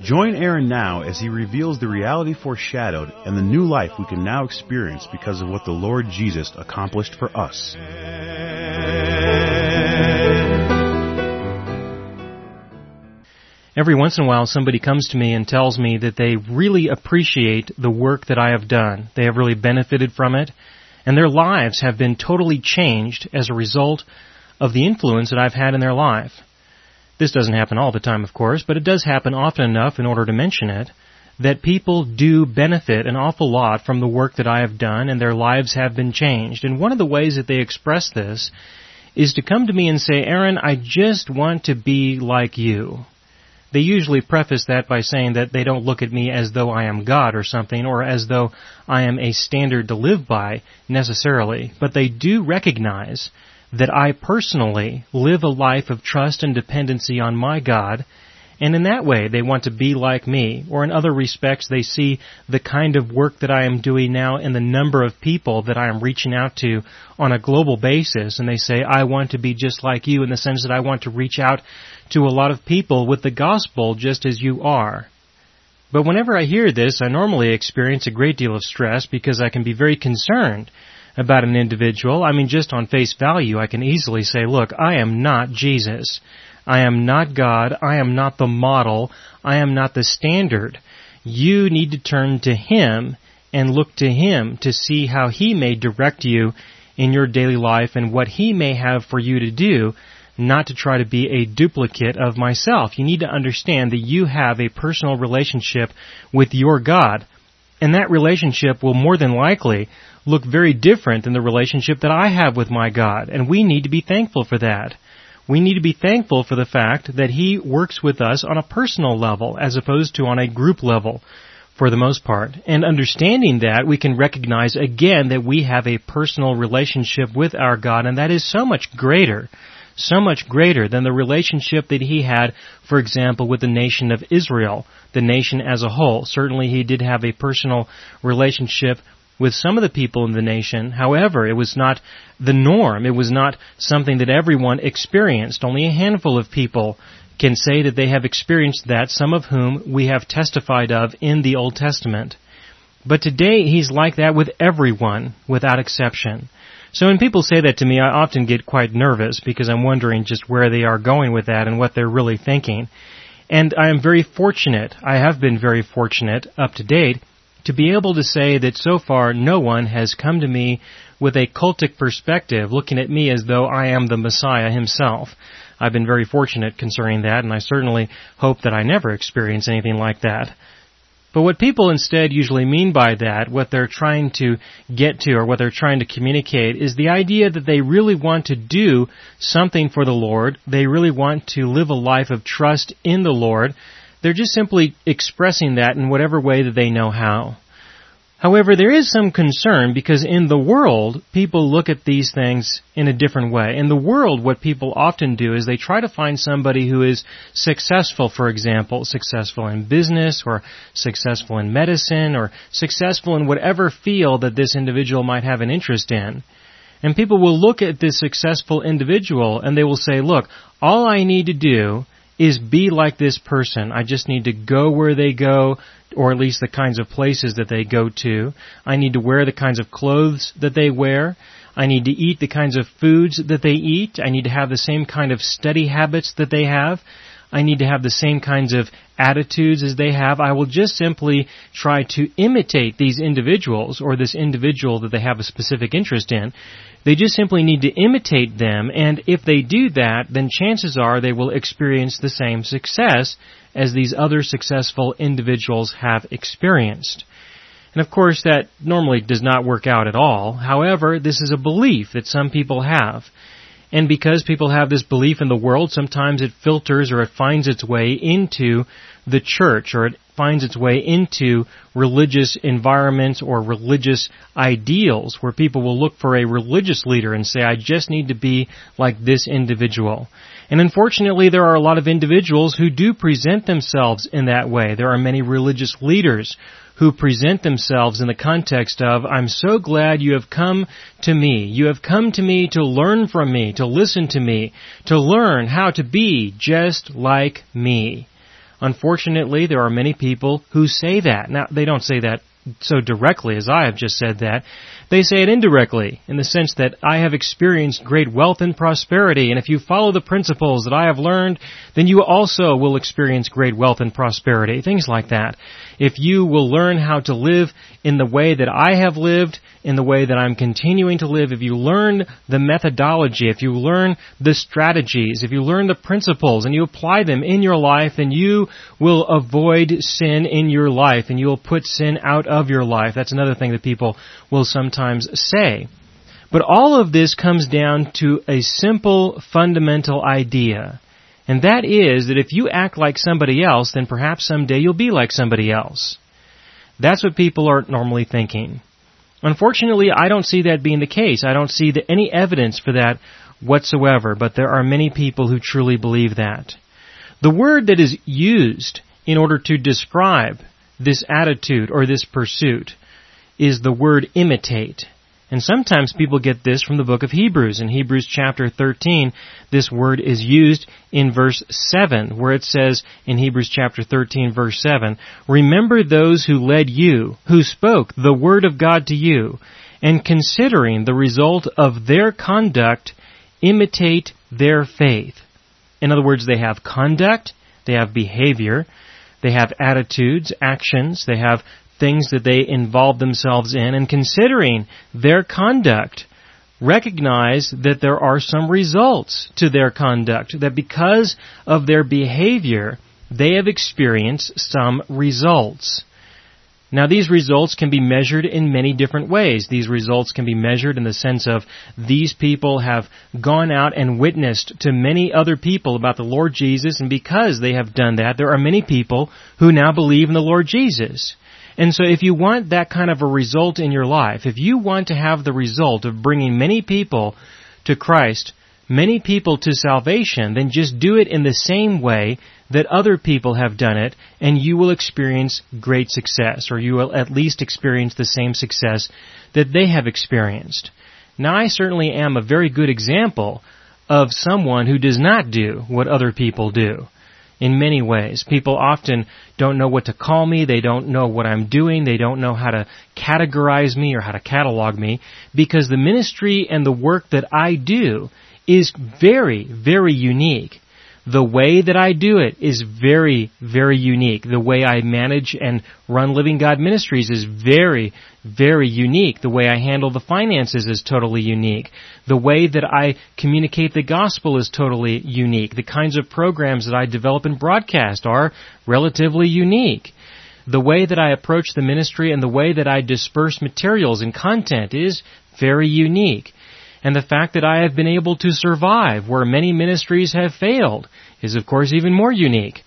Join Aaron now as he reveals the reality foreshadowed and the new life we can now experience because of what the Lord Jesus accomplished for us. Every once in a while somebody comes to me and tells me that they really appreciate the work that I have done. They have really benefited from it, and their lives have been totally changed as a result of the influence that I've had in their life. This doesn't happen all the time, of course, but it does happen often enough in order to mention it that people do benefit an awful lot from the work that I have done and their lives have been changed. And one of the ways that they express this is to come to me and say, Aaron, I just want to be like you. They usually preface that by saying that they don't look at me as though I am God or something, or as though I am a standard to live by necessarily, but they do recognize that I personally live a life of trust and dependency on my God, and in that way they want to be like me, or in other respects they see the kind of work that I am doing now and the number of people that I am reaching out to on a global basis, and they say, I want to be just like you in the sense that I want to reach out to a lot of people with the gospel just as you are. But whenever I hear this, I normally experience a great deal of stress because I can be very concerned about an individual. I mean, just on face value, I can easily say, look, I am not Jesus. I am not God. I am not the model. I am not the standard. You need to turn to Him and look to Him to see how He may direct you in your daily life and what He may have for you to do not to try to be a duplicate of myself. You need to understand that you have a personal relationship with your God. And that relationship will more than likely look very different than the relationship that I have with my God. And we need to be thankful for that. We need to be thankful for the fact that He works with us on a personal level as opposed to on a group level for the most part. And understanding that, we can recognize again that we have a personal relationship with our God and that is so much greater so much greater than the relationship that he had, for example, with the nation of Israel, the nation as a whole. Certainly he did have a personal relationship with some of the people in the nation. However, it was not the norm. It was not something that everyone experienced. Only a handful of people can say that they have experienced that, some of whom we have testified of in the Old Testament. But today he's like that with everyone, without exception. So when people say that to me, I often get quite nervous because I'm wondering just where they are going with that and what they're really thinking. And I am very fortunate, I have been very fortunate up to date, to be able to say that so far no one has come to me with a cultic perspective looking at me as though I am the Messiah himself. I've been very fortunate concerning that and I certainly hope that I never experience anything like that. But what people instead usually mean by that, what they're trying to get to or what they're trying to communicate is the idea that they really want to do something for the Lord. They really want to live a life of trust in the Lord. They're just simply expressing that in whatever way that they know how. However, there is some concern because in the world, people look at these things in a different way. In the world, what people often do is they try to find somebody who is successful, for example, successful in business or successful in medicine or successful in whatever field that this individual might have an interest in. And people will look at this successful individual and they will say, look, all I need to do is be like this person. I just need to go where they go, or at least the kinds of places that they go to. I need to wear the kinds of clothes that they wear. I need to eat the kinds of foods that they eat. I need to have the same kind of study habits that they have. I need to have the same kinds of attitudes as they have. I will just simply try to imitate these individuals or this individual that they have a specific interest in. They just simply need to imitate them, and if they do that, then chances are they will experience the same success as these other successful individuals have experienced. And of course that normally does not work out at all. However, this is a belief that some people have. And because people have this belief in the world, sometimes it filters or it finds its way into the church or it finds its way into religious environments or religious ideals where people will look for a religious leader and say, I just need to be like this individual. And unfortunately, there are a lot of individuals who do present themselves in that way. There are many religious leaders who present themselves in the context of, I'm so glad you have come to me. You have come to me to learn from me, to listen to me, to learn how to be just like me. Unfortunately, there are many people who say that. Now, they don't say that so directly as I have just said that. They say it indirectly, in the sense that I have experienced great wealth and prosperity, and if you follow the principles that I have learned, then you also will experience great wealth and prosperity. Things like that. If you will learn how to live in the way that I have lived, in the way that I'm continuing to live, if you learn the methodology, if you learn the strategies, if you learn the principles and you apply them in your life, then you will avoid sin in your life and you will put sin out of your life. That's another thing that people will sometimes say. But all of this comes down to a simple fundamental idea. And that is that if you act like somebody else, then perhaps someday you'll be like somebody else. That's what people are normally thinking. Unfortunately, I don't see that being the case. I don't see the, any evidence for that whatsoever, but there are many people who truly believe that. The word that is used in order to describe this attitude or this pursuit is the word imitate. And sometimes people get this from the book of Hebrews. In Hebrews chapter 13, this word is used in verse 7, where it says in Hebrews chapter 13 verse 7, Remember those who led you, who spoke the word of God to you, and considering the result of their conduct, imitate their faith. In other words, they have conduct, they have behavior, they have attitudes, actions, they have things that they involve themselves in and considering their conduct, recognize that there are some results to their conduct, that because of their behavior, they have experienced some results. Now these results can be measured in many different ways. These results can be measured in the sense of these people have gone out and witnessed to many other people about the Lord Jesus and because they have done that, there are many people who now believe in the Lord Jesus. And so if you want that kind of a result in your life, if you want to have the result of bringing many people to Christ, many people to salvation, then just do it in the same way that other people have done it, and you will experience great success, or you will at least experience the same success that they have experienced. Now I certainly am a very good example of someone who does not do what other people do in many ways. People often don't know what to call me, they don't know what I'm doing, they don't know how to categorize me or how to catalog me, because the ministry and the work that I do is very, very unique. The way that I do it is very, very unique. The way I manage and run Living God Ministries is very, very unique. The way I handle the finances is totally unique. The way that I communicate the gospel is totally unique. The kinds of programs that I develop and broadcast are relatively unique. The way that I approach the ministry and the way that I disperse materials and content is very unique. And the fact that I have been able to survive where many ministries have failed is of course even more unique.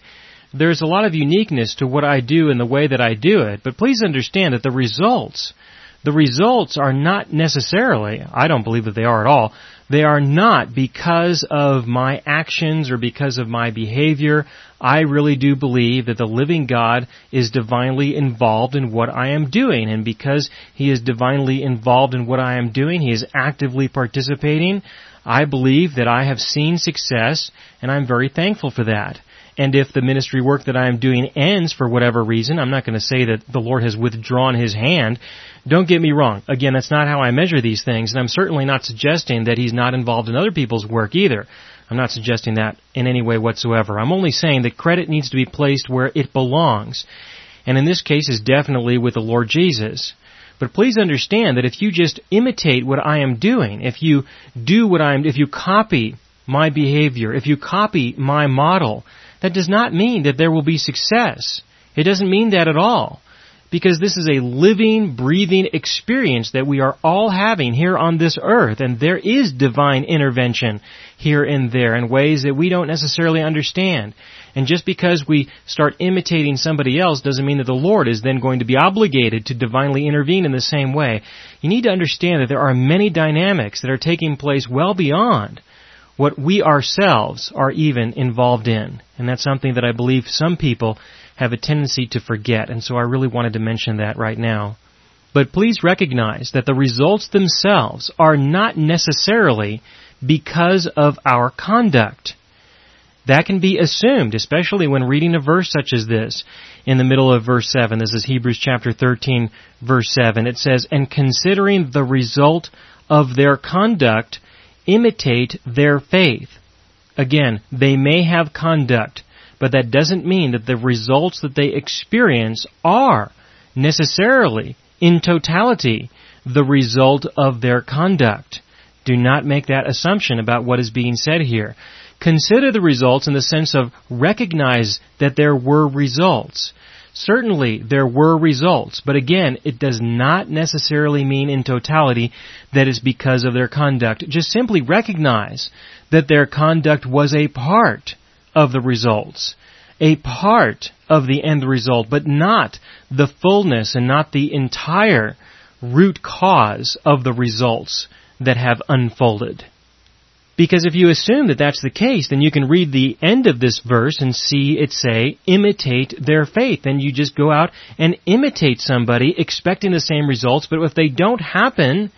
There's a lot of uniqueness to what I do and the way that I do it, but please understand that the results, the results are not necessarily, I don't believe that they are at all, they are not because of my actions or because of my behavior. I really do believe that the living God is divinely involved in what I am doing. And because He is divinely involved in what I am doing, He is actively participating. I believe that I have seen success and I'm very thankful for that. And if the ministry work that I am doing ends for whatever reason, I'm not going to say that the Lord has withdrawn His hand. Don't get me wrong. Again, that's not how I measure these things, and I'm certainly not suggesting that He's not involved in other people's work either. I'm not suggesting that in any way whatsoever. I'm only saying that credit needs to be placed where it belongs. And in this case is definitely with the Lord Jesus. But please understand that if you just imitate what I am doing, if you do what I'm, if you copy my behavior, if you copy my model, that does not mean that there will be success. It doesn't mean that at all. because this is a living, breathing experience that we are all having here on this earth, and there is divine intervention here and there in ways that we don't necessarily understand. And just because we start imitating somebody else doesn't mean that the Lord is then going to be obligated to divinely intervene in the same way. You need to understand that there are many dynamics that are taking place well beyond what we ourselves are even involved in. And that's something that I believe some people have a tendency to forget, and so I really wanted to mention that right now. But please recognize that the results themselves are not necessarily because of our conduct. That can be assumed, especially when reading a verse such as this in the middle of verse 7. This is Hebrews chapter 13, verse 7. It says, And considering the result of their conduct, imitate their faith. Again, they may have conduct, but that doesn't mean that the results that they experience are necessarily, in totality, the result of their conduct. Do not make that assumption about what is being said here. Consider the results in the sense of recognize that there were results. Certainly there were results, but again, it does not necessarily mean in totality that it's because of their conduct. Just simply recognize that their conduct was a part of the results, a part of the end result, but not the fullness and not the entire root cause of the results that have unfolded. Because if you assume that that's the case, then you can read the end of this verse and see it say, imitate their faith. And you just go out and imitate somebody expecting the same results, but if they don't happen,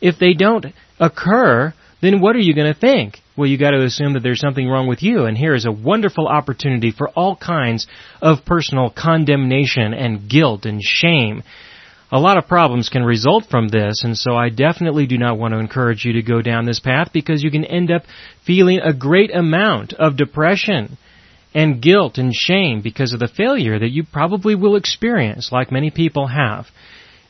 if they don't occur, then what are you going to think? Well, you got to assume that there's something wrong with you, and here is a wonderful opportunity for all kinds of personal condemnation and guilt and shame a lot of problems can result from this, and so I definitely do not want to encourage you to go down this path because you can end up feeling a great amount of depression and guilt and shame because of the failure that you probably will experience, like many people have.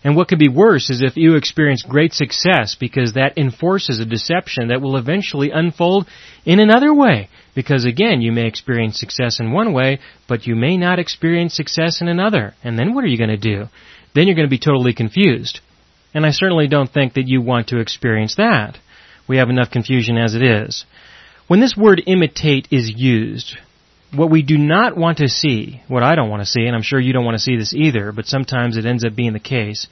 And what could be worse is if you experience great success because that enforces a deception that will eventually unfold in another way. Because again, you may experience success in one way, but you may not experience success in another. And then what are you going to do? Then you're going to be totally confused. And I certainly don't think that you want to experience that. We have enough confusion as it is. When this word imitate is used, what we do not want to see, what I don't want to see, and I'm sure you don't want to see this either, but sometimes it ends up being the case,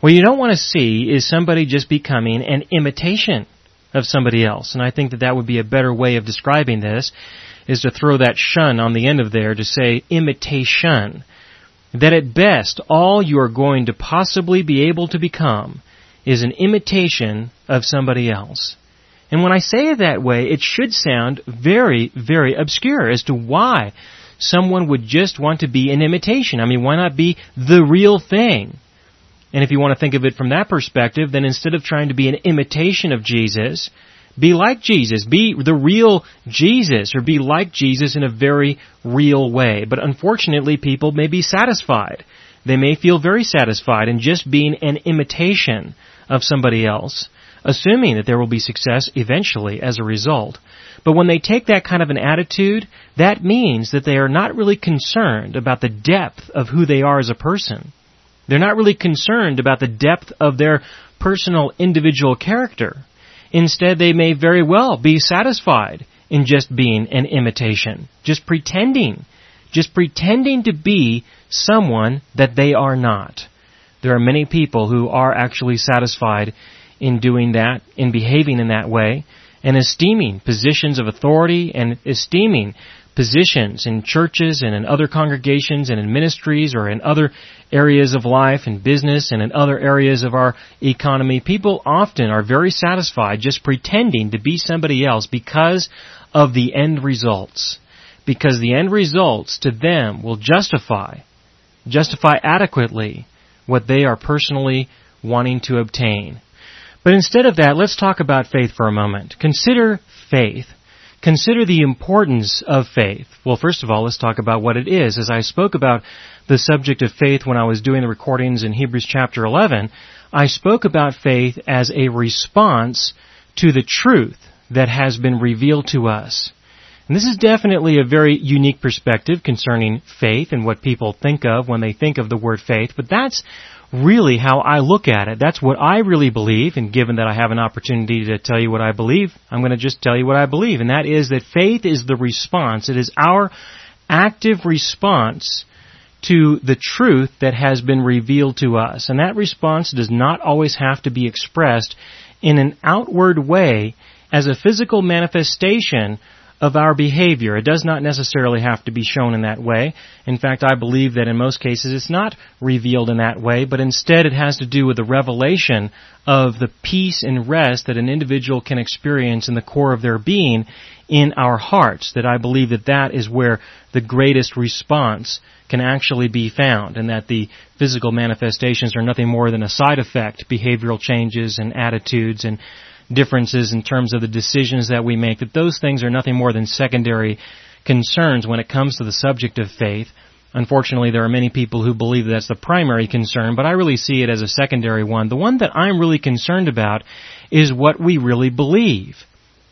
what you don't want to see is somebody just becoming an imitation of somebody else. And I think that that would be a better way of describing this, is to throw that shun on the end of there to say imitation that at best all you are going to possibly be able to become is an imitation of somebody else. And when I say it that way, it should sound very, very obscure as to why someone would just want to be an imitation. I mean, why not be the real thing? And if you want to think of it from that perspective, then instead of trying to be an imitation of Jesus, be like Jesus. Be the real Jesus, or be like Jesus in a very real way. But unfortunately, people may be satisfied. They may feel very satisfied in just being an imitation of somebody else, assuming that there will be success eventually as a result. But when they take that kind of an attitude, that means that they are not really concerned about the depth of who they are as a person. They're not really concerned about the depth of their personal individual character. Instead, they may very well be satisfied in just being an imitation, just pretending, just pretending to be someone that they are not. There are many people who are actually satisfied in doing that, in behaving in that way, and esteeming positions of authority and esteeming positions in churches and in other congregations and in ministries or in other areas of life and business and in other areas of our economy, people often are very satisfied just pretending to be somebody else because of the end results. Because the end results to them will justify, justify adequately what they are personally wanting to obtain. But instead of that, let's talk about faith for a moment. Consider faith. Consider the importance of faith. Well, first of all, let's talk about what it is. As I spoke about the subject of faith when I was doing the recordings in Hebrews chapter 11, I spoke about faith as a response to the truth that has been revealed to us. And this is definitely a very unique perspective concerning faith and what people think of when they think of the word faith, but that's really how I look at it. That's what I really believe, and given that I have an opportunity to tell you what I believe, I'm going to just tell you what I believe, and that is that faith is the response. It is our active response to the truth that has been revealed to us. And that response does not always have to be expressed in an outward way as a physical manifestation of our behavior. It does not necessarily have to be shown in that way. In fact, I believe that in most cases it's not revealed in that way, but instead it has to do with the revelation of the peace and rest that an individual can experience in the core of their being in our hearts. That I believe that that is where the greatest response can actually be found and that the physical manifestations are nothing more than a side effect, behavioral changes and attitudes and differences in terms of the decisions that we make, that those things are nothing more than secondary concerns when it comes to the subject of faith. Unfortunately, there are many people who believe that's the primary concern, but I really see it as a secondary one. The one that I'm really concerned about is what we really believe.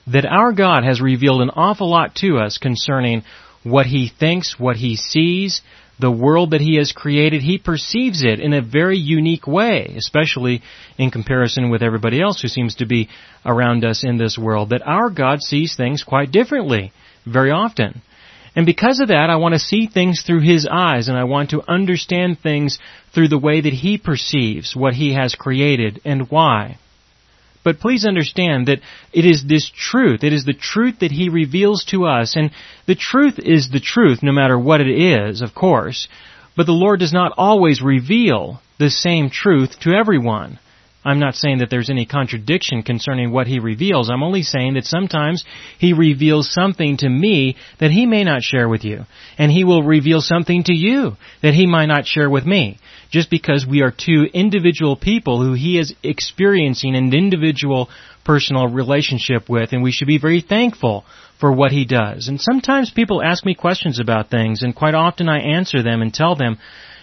That our God has revealed an awful lot to us concerning what He thinks, what He sees, the world that he has created, he perceives it in a very unique way, especially in comparison with everybody else who seems to be around us in this world, that our God sees things quite differently very often. And because of that, I want to see things through His eyes and I want to understand things through the way that He perceives what He has created and why. But please understand that it is this truth, it is the truth that He reveals to us, and the truth is the truth no matter what it is, of course, but the Lord does not always reveal the same truth to everyone. I'm not saying that there's any contradiction concerning what he reveals. I'm only saying that sometimes he reveals something to me that he may not share with you. And he will reveal something to you that he might not share with me. Just because we are two individual people who he is experiencing an individual personal relationship with, and we should be very thankful for what he does. And sometimes people ask me questions about things, and quite often I answer them and tell them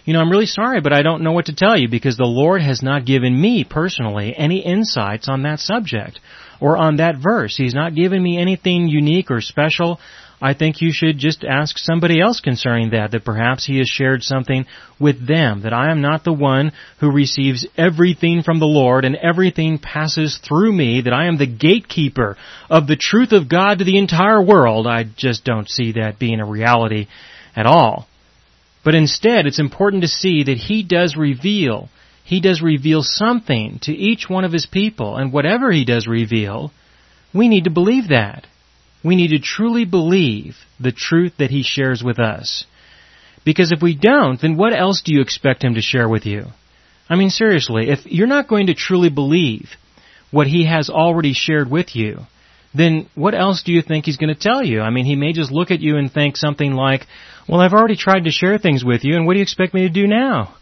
you know, I'm really sorry, but I don't know what to tell you because the Lord has not given me personally any insights on that subject or on that verse. He's not given me anything unique or special. I think you should just ask somebody else concerning that, that perhaps he has shared something with them, that I am not the one who receives everything from the Lord and everything passes through me, that I am the gatekeeper of the truth of God to the entire world. I just don't see that being a reality at all. But instead, it's important to see that He does reveal, He does reveal something to each one of His people, and whatever He does reveal, we need to believe that. We need to truly believe the truth that He shares with us. Because if we don't, then what else do you expect Him to share with you? I mean, seriously, if you're not going to truly believe what He has already shared with you, then what else do you think He's going to tell you? I mean, He may just look at you and think something like, well, I've already tried to share things with you, and what do you expect me to do now?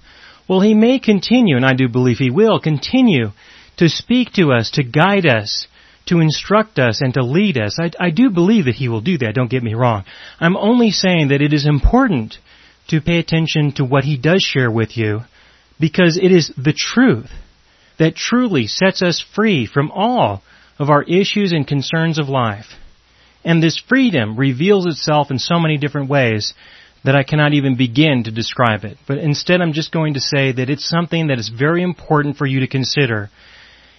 Well, He may continue, and I do believe He will, continue to speak to us, to guide us, to instruct us, and to lead us. I, I do believe that He will do that, don't get me wrong. I'm only saying that it is important to pay attention to what He does share with you, because it is the truth that truly sets us free from all of our issues and concerns of life. And this freedom reveals itself in so many different ways that I cannot even begin to describe it. But instead I'm just going to say that it's something that is very important for you to consider.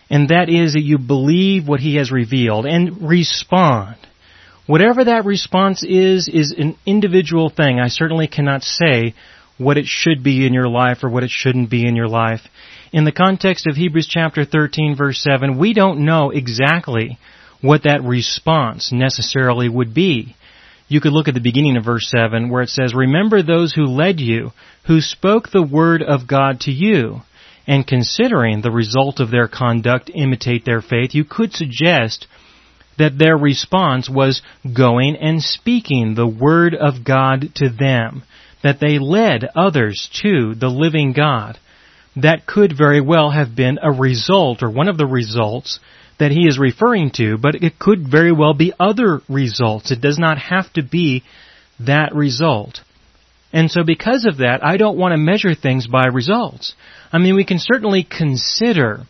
And that is that you believe what He has revealed and respond. Whatever that response is, is an individual thing. I certainly cannot say what it should be in your life or what it shouldn't be in your life. In the context of Hebrews chapter 13 verse 7, we don't know exactly what that response necessarily would be. You could look at the beginning of verse 7 where it says, Remember those who led you, who spoke the word of God to you, and considering the result of their conduct imitate their faith, you could suggest that their response was going and speaking the word of God to them, that they led others to the living God. That could very well have been a result or one of the results that he is referring to, but it could very well be other results. It does not have to be that result. And so because of that, I don't want to measure things by results. I mean, we can certainly consider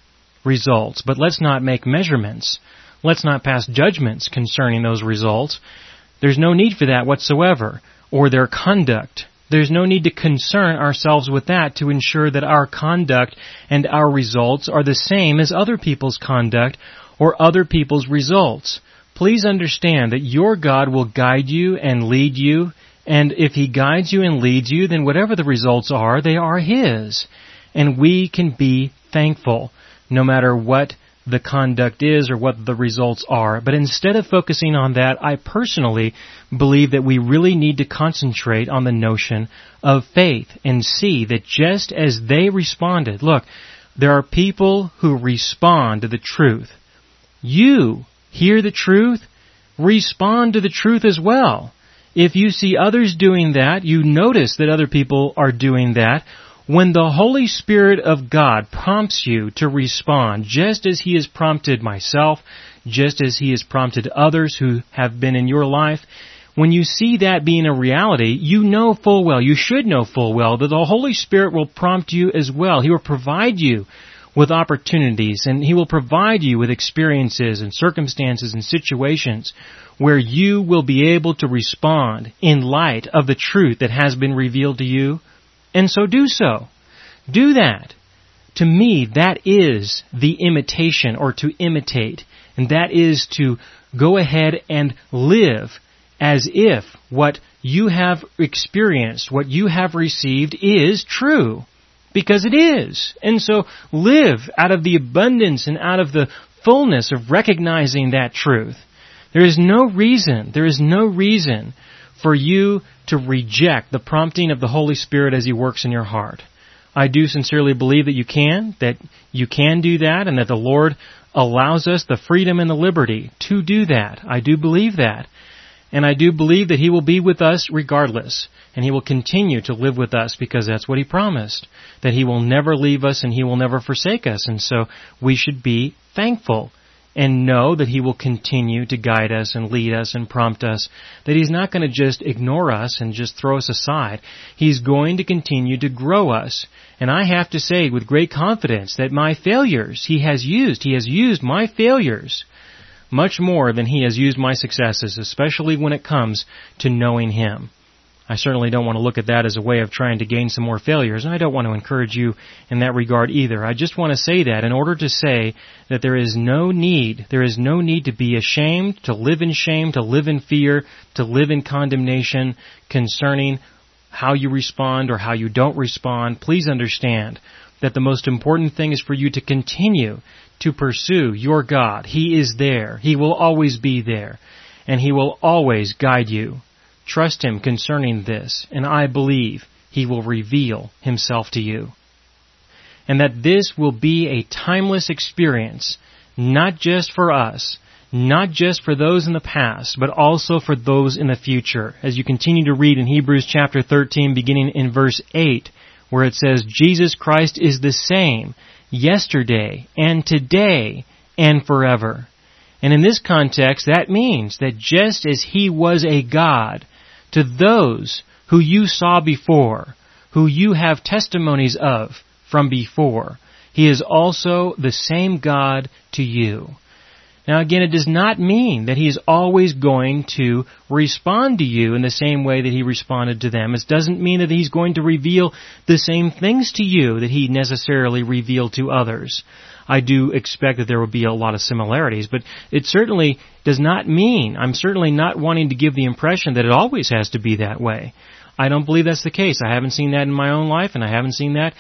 results, but let's not make measurements. Let's not pass judgments concerning those results. There's no need for that whatsoever, or their conduct. There's no need to concern ourselves with that to ensure that our conduct and our results are the same as other people's conduct or other people's results. Please understand that your God will guide you and lead you, and if He guides you and leads you, then whatever the results are, they are His. And we can be thankful no matter what the conduct is or what the results are. But instead of focusing on that, I personally believe that we really need to concentrate on the notion of faith and see that just as they responded, look, there are people who respond to the truth. You hear the truth, respond to the truth as well. If you see others doing that, you notice that other people are doing that, when the Holy Spirit of God prompts you to respond, just as He has prompted myself, just as He has prompted others who have been in your life, when you see that being a reality, you know full well, you should know full well, that the Holy Spirit will prompt you as well. He will provide you with opportunities and He will provide you with experiences and circumstances and situations where you will be able to respond in light of the truth that has been revealed to you and so do so. Do that. To me, that is the imitation or to imitate. And that is to go ahead and live as if what you have experienced, what you have received is true. Because it is. And so live out of the abundance and out of the fullness of recognizing that truth. There is no reason, there is no reason for you to reject the prompting of the Holy Spirit as He works in your heart. I do sincerely believe that you can, that you can do that, and that the Lord allows us the freedom and the liberty to do that. I do believe that. And I do believe that He will be with us regardless. And He will continue to live with us because that's what He promised. That He will never leave us and He will never forsake us. And so we should be thankful and know that He will continue to guide us and lead us and prompt us, that He's not going to just ignore us and just throw us aside. He's going to continue to grow us. And I have to say with great confidence that my failures He has used. He has used my failures much more than He has used my successes, especially when it comes to knowing Him. I certainly don't want to look at that as a way of trying to gain some more failures, and I don't want to encourage you in that regard either. I just want to say that in order to say that there is no need, there is no need to be ashamed, to live in shame, to live in fear, to live in condemnation concerning how you respond or how you don't respond. Please understand that the most important thing is for you to continue to pursue your God. He is there. He will always be there. And He will always guide you. Trust Him concerning this, and I believe He will reveal Himself to you. And that this will be a timeless experience, not just for us, not just for those in the past, but also for those in the future. As you continue to read in Hebrews chapter 13, beginning in verse 8, where it says, Jesus Christ is the same yesterday and today and forever. And in this context, that means that just as He was a God, to those who you saw before, who you have testimonies of from before. He is also the same God to you. Now again, it does not mean that He is always going to respond to you in the same way that He responded to them. It doesn't mean that He's going to reveal the same things to you that He necessarily revealed to others. I do expect that there will be a lot of similarities, but it certainly does not mean, I'm certainly not wanting to give the impression that it always has to be that way. I don't believe that's the case. I haven't seen that in my own life, and I haven't seen that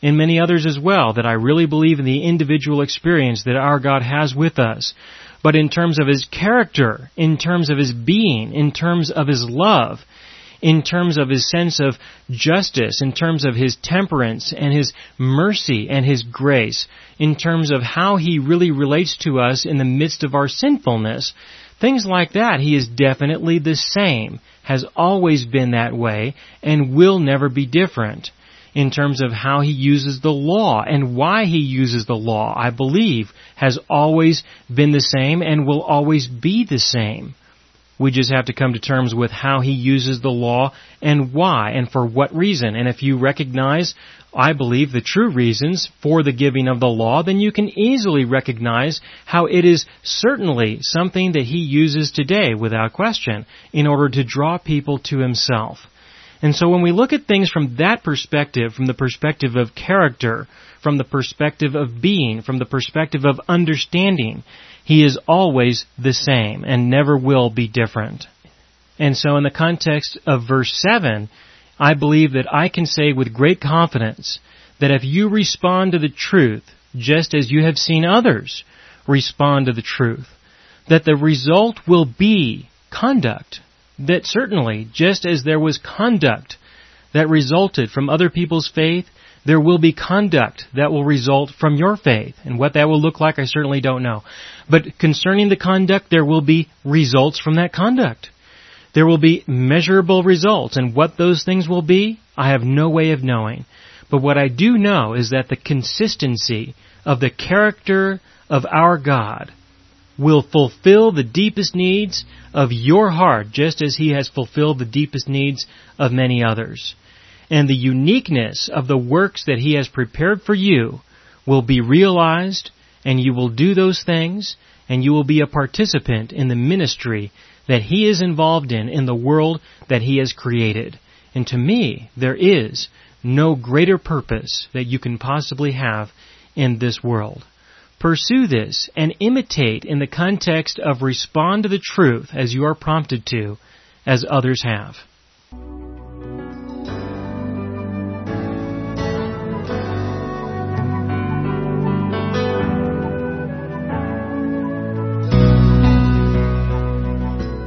in many others as well, that I really believe in the individual experience that our God has with us. But in terms of His character, in terms of His being, in terms of His love, in terms of his sense of justice, in terms of his temperance and his mercy and his grace, in terms of how he really relates to us in the midst of our sinfulness. Things like that, he is definitely the same, has always been that way, and will never be different. In terms of how he uses the law and why he uses the law, I believe, has always been the same and will always be the same. We just have to come to terms with how he uses the law and why and for what reason. And if you recognize, I believe, the true reasons for the giving of the law, then you can easily recognize how it is certainly something that he uses today without question in order to draw people to himself. And so when we look at things from that perspective, from the perspective of character, from the perspective of being, from the perspective of understanding, he is always the same and never will be different. And so in the context of verse 7, I believe that I can say with great confidence that if you respond to the truth, just as you have seen others respond to the truth, that the result will be conduct. That certainly, just as there was conduct that resulted from other people's faith, there will be conduct that will result from your faith. And what that will look like, I certainly don't know. But concerning the conduct, there will be results from that conduct. There will be measurable results, and what those things will be, I have no way of knowing. But what I do know is that the consistency of the character of our God will fulfill the deepest needs of your heart just as He has fulfilled the deepest needs of many others and the uniqueness of the works that He has prepared for you will be realized, and you will do those things, and you will be a participant in the ministry that He is involved in in the world that He has created. And to me, there is no greater purpose that you can possibly have in this world. Pursue this and imitate in the context of respond to the truth as you are prompted to, as others have.